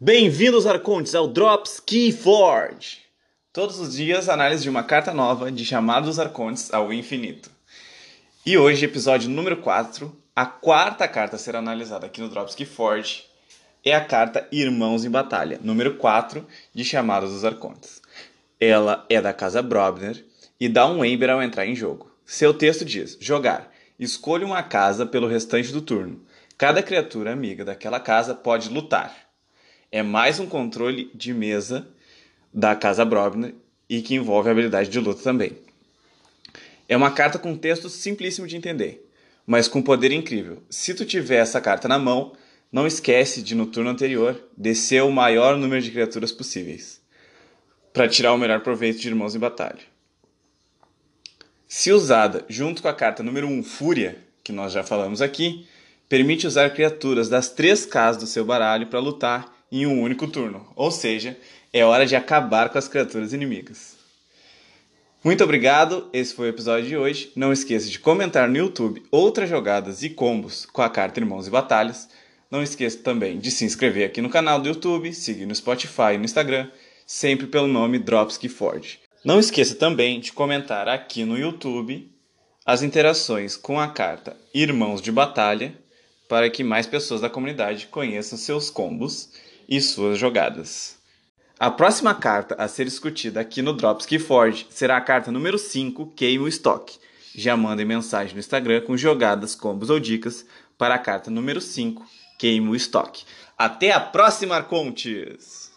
Bem-vindos, Arcontes, ao Drops Keyforge! Todos os dias, análise de uma carta nova de chamado dos Arcontes ao infinito. E hoje, episódio número 4, a quarta carta a ser analisada aqui no Drops Keyforge é a carta Irmãos em Batalha, número 4 de Chamados dos Arcontes. Ela é da casa Brobner e dá um Ember ao entrar em jogo. Seu texto diz: jogar. Escolha uma casa pelo restante do turno. Cada criatura amiga daquela casa pode lutar é mais um controle de mesa da Casa Brobner e que envolve a habilidade de luta também. É uma carta com texto simplíssimo de entender, mas com poder incrível. Se tu tiver essa carta na mão, não esquece de no turno anterior descer o maior número de criaturas possíveis para tirar o melhor proveito de Irmãos em Batalha. Se usada junto com a carta número 1, Fúria, que nós já falamos aqui, permite usar criaturas das três casas do seu baralho para lutar em um único turno, ou seja, é hora de acabar com as criaturas inimigas. Muito obrigado, esse foi o episódio de hoje. Não esqueça de comentar no YouTube outras jogadas e combos com a carta Irmãos e Batalhas. Não esqueça também de se inscrever aqui no canal do YouTube, seguir no Spotify e no Instagram, sempre pelo nome Dropski Forge. Não esqueça também de comentar aqui no YouTube as interações com a carta Irmãos de Batalha, para que mais pessoas da comunidade conheçam seus combos e suas jogadas. A próxima carta a ser discutida aqui no Drops Keyforge será a carta número 5, Queime o Estoque. Já mandem mensagem no Instagram com jogadas, combos ou dicas para a carta número 5, Queime o Estoque. Até a próxima, Arcontes!